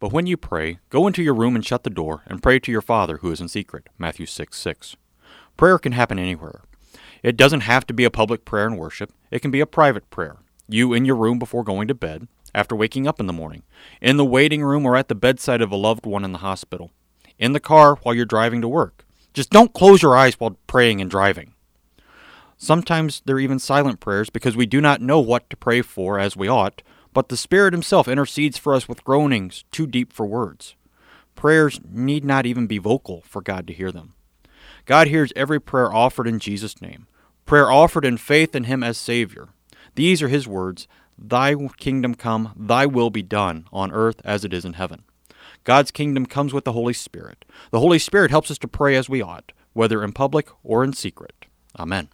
But when you pray, go into your room and shut the door, and pray to your Father who is in secret. Matthew 6 6. Prayer can happen anywhere. It doesn't have to be a public prayer and worship, it can be a private prayer. You in your room before going to bed, after waking up in the morning, in the waiting room or at the bedside of a loved one in the hospital, in the car while you're driving to work. Just don't close your eyes while praying and driving. Sometimes they're even silent prayers because we do not know what to pray for as we ought, but the Spirit Himself intercedes for us with groanings too deep for words. Prayers need not even be vocal for God to hear them. God hears every prayer offered in Jesus' name, prayer offered in faith in Him as Savior. These are His words Thy kingdom come, Thy will be done, on earth as it is in heaven. God's kingdom comes with the Holy Spirit. The Holy Spirit helps us to pray as we ought, whether in public or in secret. Amen.